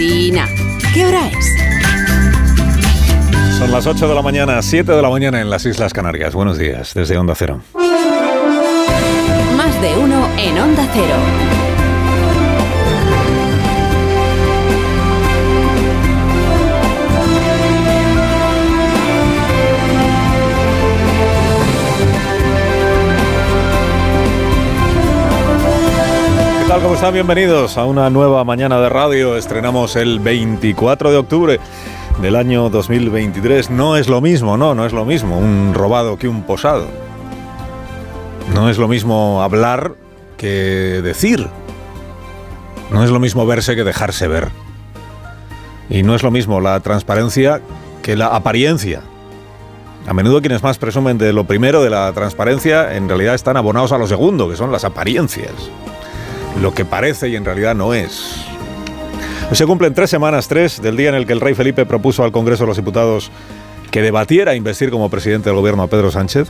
¿Qué hora es? Son las 8 de la mañana, 7 de la mañana en las Islas Canarias. Buenos días, desde Onda Cero. Más de uno en Onda Cero. Están? Bienvenidos a una nueva mañana de radio. Estrenamos el 24 de octubre del año 2023. No es lo mismo, no, no es lo mismo un robado que un posado. No es lo mismo hablar que decir. No es lo mismo verse que dejarse ver. Y no es lo mismo la transparencia que la apariencia. A menudo quienes más presumen de lo primero, de la transparencia, en realidad están abonados a lo segundo, que son las apariencias. Lo que parece y en realidad no es. Se cumplen tres semanas, tres, del día en el que el rey Felipe propuso al Congreso de los Diputados que debatiera investir como presidente del gobierno a Pedro Sánchez.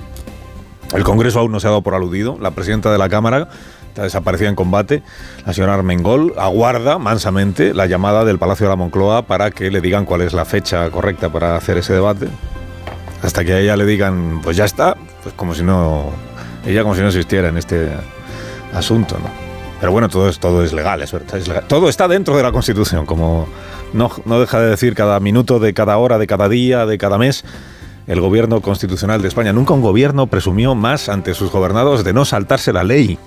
El Congreso aún no se ha dado por aludido. La presidenta de la Cámara está desaparecida en combate. La señora Armengol aguarda mansamente la llamada del Palacio de la Moncloa para que le digan cuál es la fecha correcta para hacer ese debate. Hasta que a ella le digan, pues ya está, pues como si no, ella como si no existiera en este asunto, ¿no? Pero bueno, todo es, todo es legal, es verdad. Todo está dentro de la Constitución, como no, no deja de decir cada minuto de cada hora, de cada día, de cada mes el gobierno constitucional de España. Nunca un gobierno presumió más ante sus gobernados de no saltarse la ley.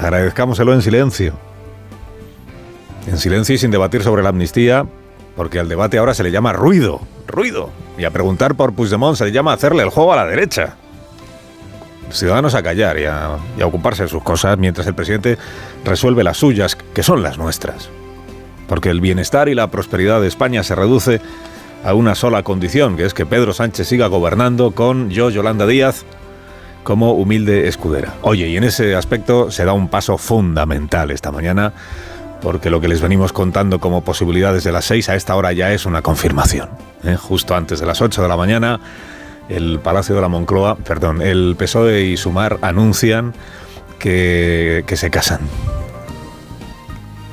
Agradezcámoselo en silencio. En silencio y sin debatir sobre la amnistía, porque al debate ahora se le llama ruido, ruido. Y a preguntar por Puigdemont se le llama hacerle el juego a la derecha. Ciudadanos a callar y a, ocuparse de sus cosas mientras el presidente resuelve las suyas, que son las nuestras. Porque el bienestar y la prosperidad de España se reduce a una sola condición, que es que Pedro Sánchez siga gobernando con yo, Yolanda Díaz, como humilde escudera. Oye, y en ese aspecto se da un paso fundamental esta mañana, porque lo que les venimos contando como posibilidades de las 6 a esta hora ya es una confirmación. ¿eh? Justo antes de las 8 de la mañana, el Palacio de la Moncloa, perdón, el PSOE y Sumar anuncian que, que se casan.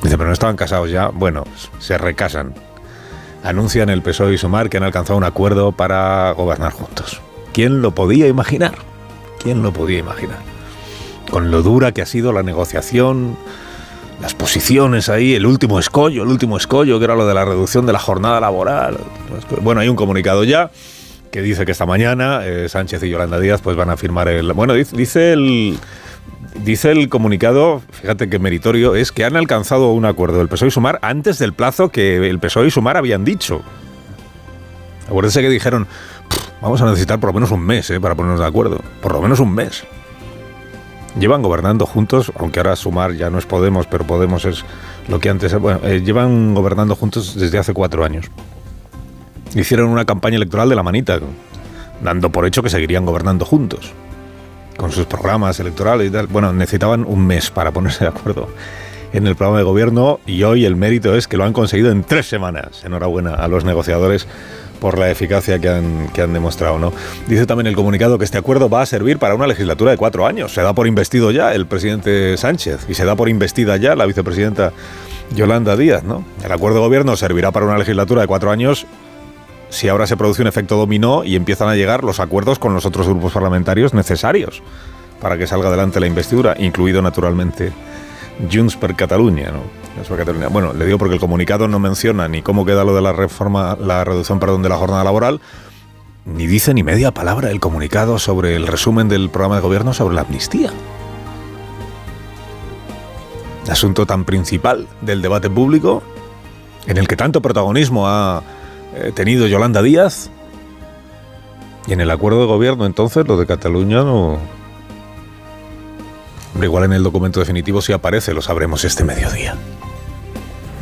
Dice, pero no estaban casados ya. Bueno, se recasan anuncian el PSOE y Sumar que han alcanzado un acuerdo para gobernar juntos. ¿Quién lo podía imaginar? ¿Quién lo podía imaginar? Con lo dura que ha sido la negociación, las posiciones ahí, el último escollo, el último escollo, que era lo de la reducción de la jornada laboral. Bueno, hay un comunicado ya que dice que esta mañana eh, Sánchez y Yolanda Díaz pues van a firmar el... Bueno, dice, dice el dice el comunicado, fíjate qué meritorio, es que han alcanzado un acuerdo del PSOE y Sumar antes del plazo que el PSOE y Sumar habían dicho. Acuérdense que dijeron, vamos a necesitar por lo menos un mes eh, para ponernos de acuerdo. Por lo menos un mes. Llevan gobernando juntos, aunque ahora Sumar ya no es Podemos, pero Podemos es lo que antes... Bueno, eh, llevan gobernando juntos desde hace cuatro años. Hicieron una campaña electoral de la manita, dando por hecho que seguirían gobernando juntos con sus programas electorales y tal. Bueno, necesitaban un mes para ponerse de acuerdo en el programa de gobierno y hoy el mérito es que lo han conseguido en tres semanas. Enhorabuena a los negociadores por la eficacia que han, que han demostrado. ¿no? Dice también el comunicado que este acuerdo va a servir para una legislatura de cuatro años. Se da por investido ya el presidente Sánchez y se da por investida ya la vicepresidenta Yolanda Díaz. ¿no? El acuerdo de gobierno servirá para una legislatura de cuatro años si ahora se produce un efecto dominó y empiezan a llegar los acuerdos con los otros grupos parlamentarios necesarios para que salga adelante la investidura, incluido naturalmente Junts per Catalunya, ¿no? Bueno, le digo porque el comunicado no menciona ni cómo queda lo de la reforma, la reducción, de la jornada laboral, ni dice ni media palabra el comunicado sobre el resumen del programa de gobierno sobre la amnistía. Asunto tan principal del debate público, en el que tanto protagonismo ha tenido Yolanda Díaz. Y en el acuerdo de gobierno entonces lo de Cataluña no... igual en el documento definitivo si aparece, lo sabremos este mediodía.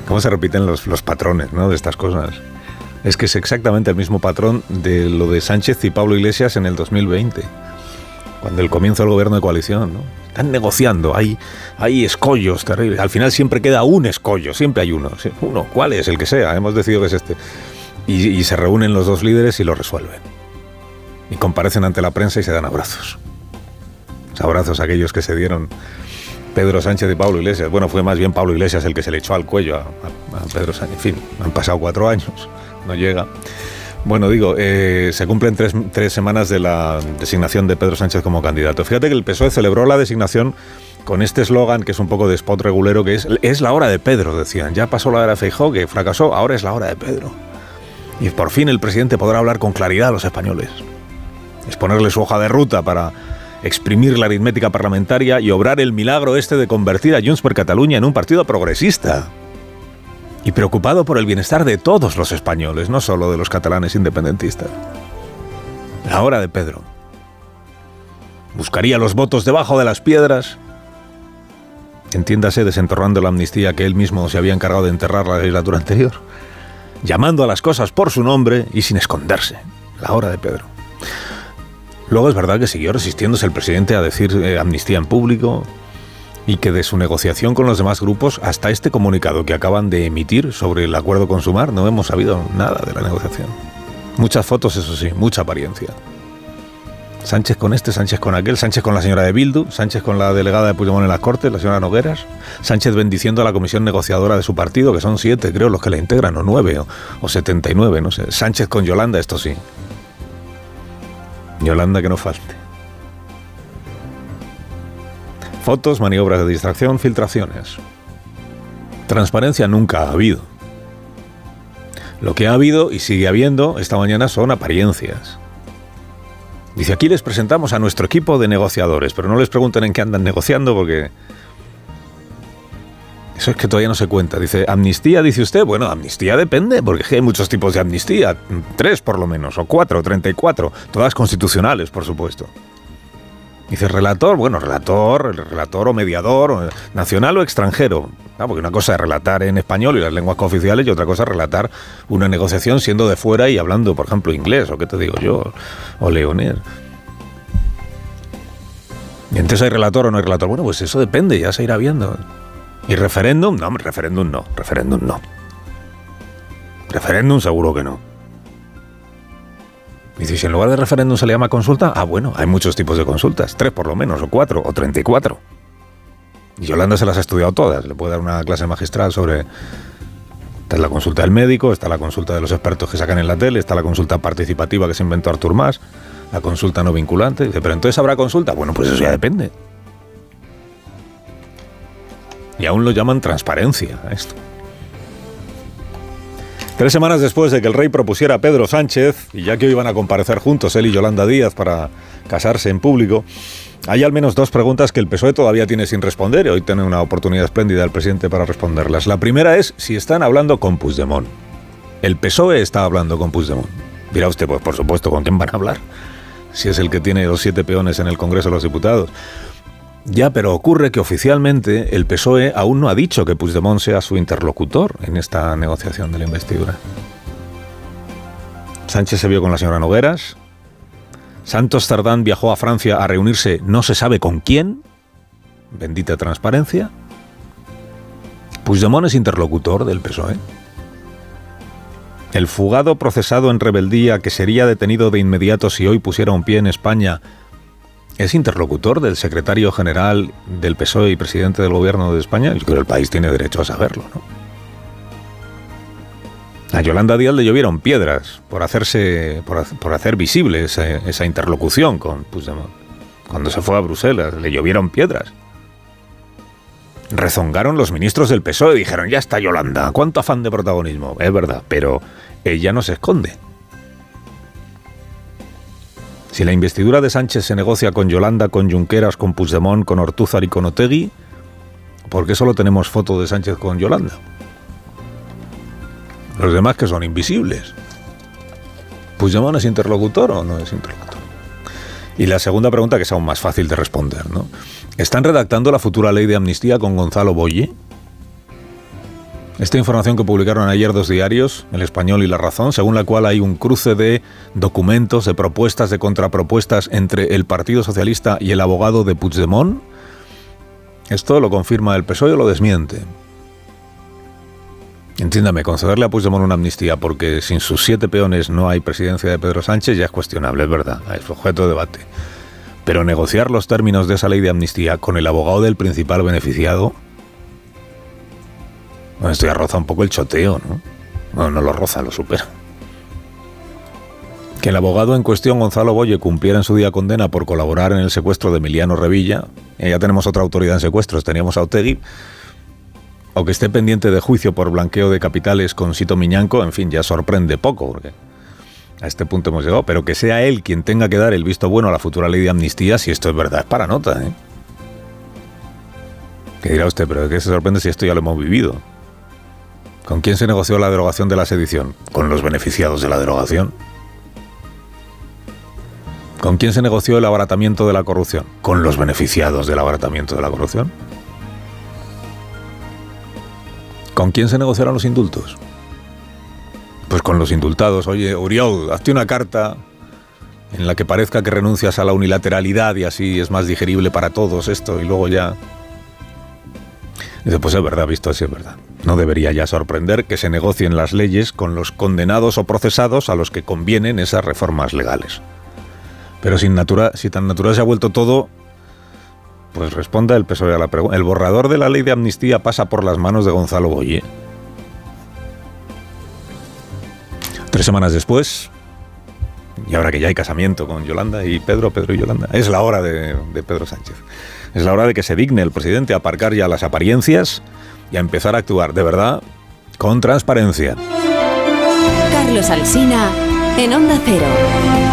¿Cómo se repiten los, los patrones ¿no? de estas cosas? Es que es exactamente el mismo patrón de lo de Sánchez y Pablo Iglesias en el 2020, cuando el comienzo del gobierno de coalición. ¿no? Están negociando, hay, hay escollos terribles. Al final siempre queda un escollo, siempre hay uno. Uno, ¿cuál es? El que sea, hemos decidido que es este. Y, se reúnen los dos líderes y lo resuelven. Y comparecen ante la prensa y se dan abrazos. Abrazos aquellos que se dieron Pedro Sánchez y Pablo Iglesias. Bueno, fue más bien Pablo Iglesias el que se le echó al cuello a, Pedro Sánchez. En fin, han pasado cuatro años, no llega. Bueno, digo, eh, se cumplen tres, tres, semanas de la designación de Pedro Sánchez como candidato. Fíjate que el PSOE celebró la designación con este eslogan que es un poco de spot regulero, que es es la hora de Pedro, decían. Ya pasó la hora de Feijóo, que fracasó, ahora es la hora de Pedro. Y por fin el presidente podrá hablar con claridad a los españoles. Exponerle su hoja de ruta para exprimir la aritmética parlamentaria y obrar el milagro este de convertir a Junts per Cataluña en un partido progresista. Y preocupado por el bienestar de todos los españoles, no solo de los catalanes independentistas. La hora de Pedro. Buscaría los votos debajo de las piedras. Entiéndase desenterrando la amnistía que él mismo se había encargado de enterrar la legislatura anterior. Llamando a las cosas por su nombre y sin esconderse. La hora de Pedro. Luego es verdad que siguió resistiéndose el presidente a decir eh, amnistía en público y que de su negociación con los demás grupos hasta este comunicado que acaban de emitir sobre el acuerdo con Sumar no hemos sabido nada de la negociación. Muchas fotos, eso sí, mucha apariencia. Sánchez con este, Sánchez con aquel, Sánchez con la señora de Bildu, Sánchez con la delegada de Puigdemont en las Cortes, la señora Nogueras, Sánchez bendiciendo a la comisión negociadora de su partido, que son siete, creo, los que la integran, o nueve, o, o setenta y nueve, no sé. Sánchez con Yolanda, esto sí. Yolanda que no falte. Fotos, maniobras de distracción, filtraciones. Transparencia nunca ha habido. Lo que ha habido y sigue habiendo esta mañana son apariencias. Dice, aquí les presentamos a nuestro equipo de negociadores, pero no les pregunten en qué andan negociando porque eso es que todavía no se cuenta. Dice, amnistía, dice usted. Bueno, amnistía depende, porque hay muchos tipos de amnistía. Tres por lo menos, o cuatro, treinta y cuatro. Todas constitucionales, por supuesto. Dice, relator, bueno, relator, relator o mediador, nacional o extranjero. Porque una cosa es relatar en español y las lenguas cooficiales y otra cosa es relatar una negociación siendo de fuera y hablando, por ejemplo, inglés, o qué te digo yo, o leonés. Y entonces hay relator o no hay relator. Bueno, pues eso depende, ya se irá viendo. ¿Y referéndum? No, referéndum no, referéndum no. Referéndum seguro que no. Y si en lugar de referéndum se le llama consulta, ah, bueno, hay muchos tipos de consultas, tres por lo menos, o cuatro, o treinta y cuatro. Y Yolanda se las ha estudiado todas, le puede dar una clase magistral sobre... Está la consulta del médico, está la consulta de los expertos que sacan en la tele, está la consulta participativa que se inventó Artur Mas, la consulta no vinculante. Dice, pero entonces habrá consulta. Bueno, pues eso ya depende. Y aún lo llaman transparencia esto. Tres semanas después de que el rey propusiera a Pedro Sánchez, y ya que hoy iban a comparecer juntos él y Yolanda Díaz para casarse en público, hay al menos dos preguntas que el PSOE todavía tiene sin responder y hoy tiene una oportunidad espléndida el presidente para responderlas. La primera es si están hablando con Puigdemont. El PSOE está hablando con Puigdemont. Dirá usted, pues por supuesto, ¿con quién van a hablar? Si es el que tiene los siete peones en el Congreso de los Diputados. Ya, pero ocurre que oficialmente el PSOE aún no ha dicho que Puigdemont sea su interlocutor en esta negociación de la investidura. Sánchez se vio con la señora Nogueras. Santos Tardán viajó a Francia a reunirse no se sabe con quién. Bendita transparencia. Puigdemont es interlocutor del PSOE. El fugado procesado en rebeldía que sería detenido de inmediato si hoy pusiera un pie en España es interlocutor del secretario general del PSOE y presidente del gobierno de España, yo creo que el país tiene derecho a saberlo, ¿no? A Yolanda Díaz le llovieron piedras por hacerse, por, hacer visible esa, interlocución con Puigdemont. Cuando se fue a Bruselas, le llovieron piedras. Rezongaron los ministros del PSOE y dijeron, ya está Yolanda, cuánto afán de protagonismo. Es verdad, pero ella no se esconde. Si la investidura de Sánchez se negocia con Yolanda, con Junqueras, con Puigdemont, con Ortúzar y con Otegui, ¿por qué solo tenemos foto de Sánchez con Yolanda? Los demás que son invisibles. ¿Puigdemont es interlocutor o no es interlocutor? Y la segunda pregunta, que es aún más fácil de responder, ¿no? ¿Están redactando la futura ley de amnistía con Gonzalo Boye? Esta información que publicaron ayer dos diarios, El Español y La Razón, según la cual hay un cruce de documentos, de propuestas, de contrapropuestas entre el Partido Socialista y el abogado de Puigdemont, esto lo confirma el PSOE o lo desmiente. Entiéndame, concederle a Puigdemont una amnistía porque sin sus siete peones no hay presidencia de Pedro Sánchez ya es cuestionable, es verdad, es objeto de debate. Pero negociar los términos de esa ley de amnistía con el abogado del principal beneficiado, bueno, esto ya roza un poco el choteo, ¿no? No, lo roza, lo supera. Que el abogado en cuestión, Gonzalo Boye, cumpliera en su día condena por colaborar en el secuestro de Emiliano Revilla, eh, ya tenemos otra autoridad en secuestros, teníamos a Otegui, o que esté pendiente de juicio por blanqueo de capitales con Sito Miñanco, en fin, ya sorprende poco, porque a este punto hemos llegado, pero que sea él quien tenga que dar el visto bueno a la futura ley de amnistía, si esto es verdad, es para nota, ¿eh? Que dirá usted, pero ¿qué se sorprende si esto ya lo hemos vivido? ¿Con quién se negoció la derogación de la sedición? Con los beneficiados de la derogación. ¿Con quién se negoció el abaratamiento de la corrupción? Con los beneficiados del abaratamiento de la corrupción. ¿Con quién se negociaron los indultos? Pues con los indultados. Oye, Uriol, hazte una carta en la que parezca que renuncias a la unilateralidad y así es más digerible para todos esto y luego ya... Dice, pues es verdad, visto así es verdad. No debería ya sorprender que se negocien las leyes con los condenados o procesados a los que convienen esas reformas legales. Pero sin natura, si tan natural se ha vuelto todo, pues responda el PSOE a la pregunta. ¿El borrador de la ley de amnistía pasa por las manos de Gonzalo Boye? Tres semanas después, y ahora que ya hay casamiento con Yolanda y Pedro, Pedro y Yolanda, es la hora de, Pedro Sánchez. Es la hora de que se digne el presidente a aparcar ya las apariencias y a empezar a actuar de verdad con transparencia. Carlos Alsina en Onda Cero.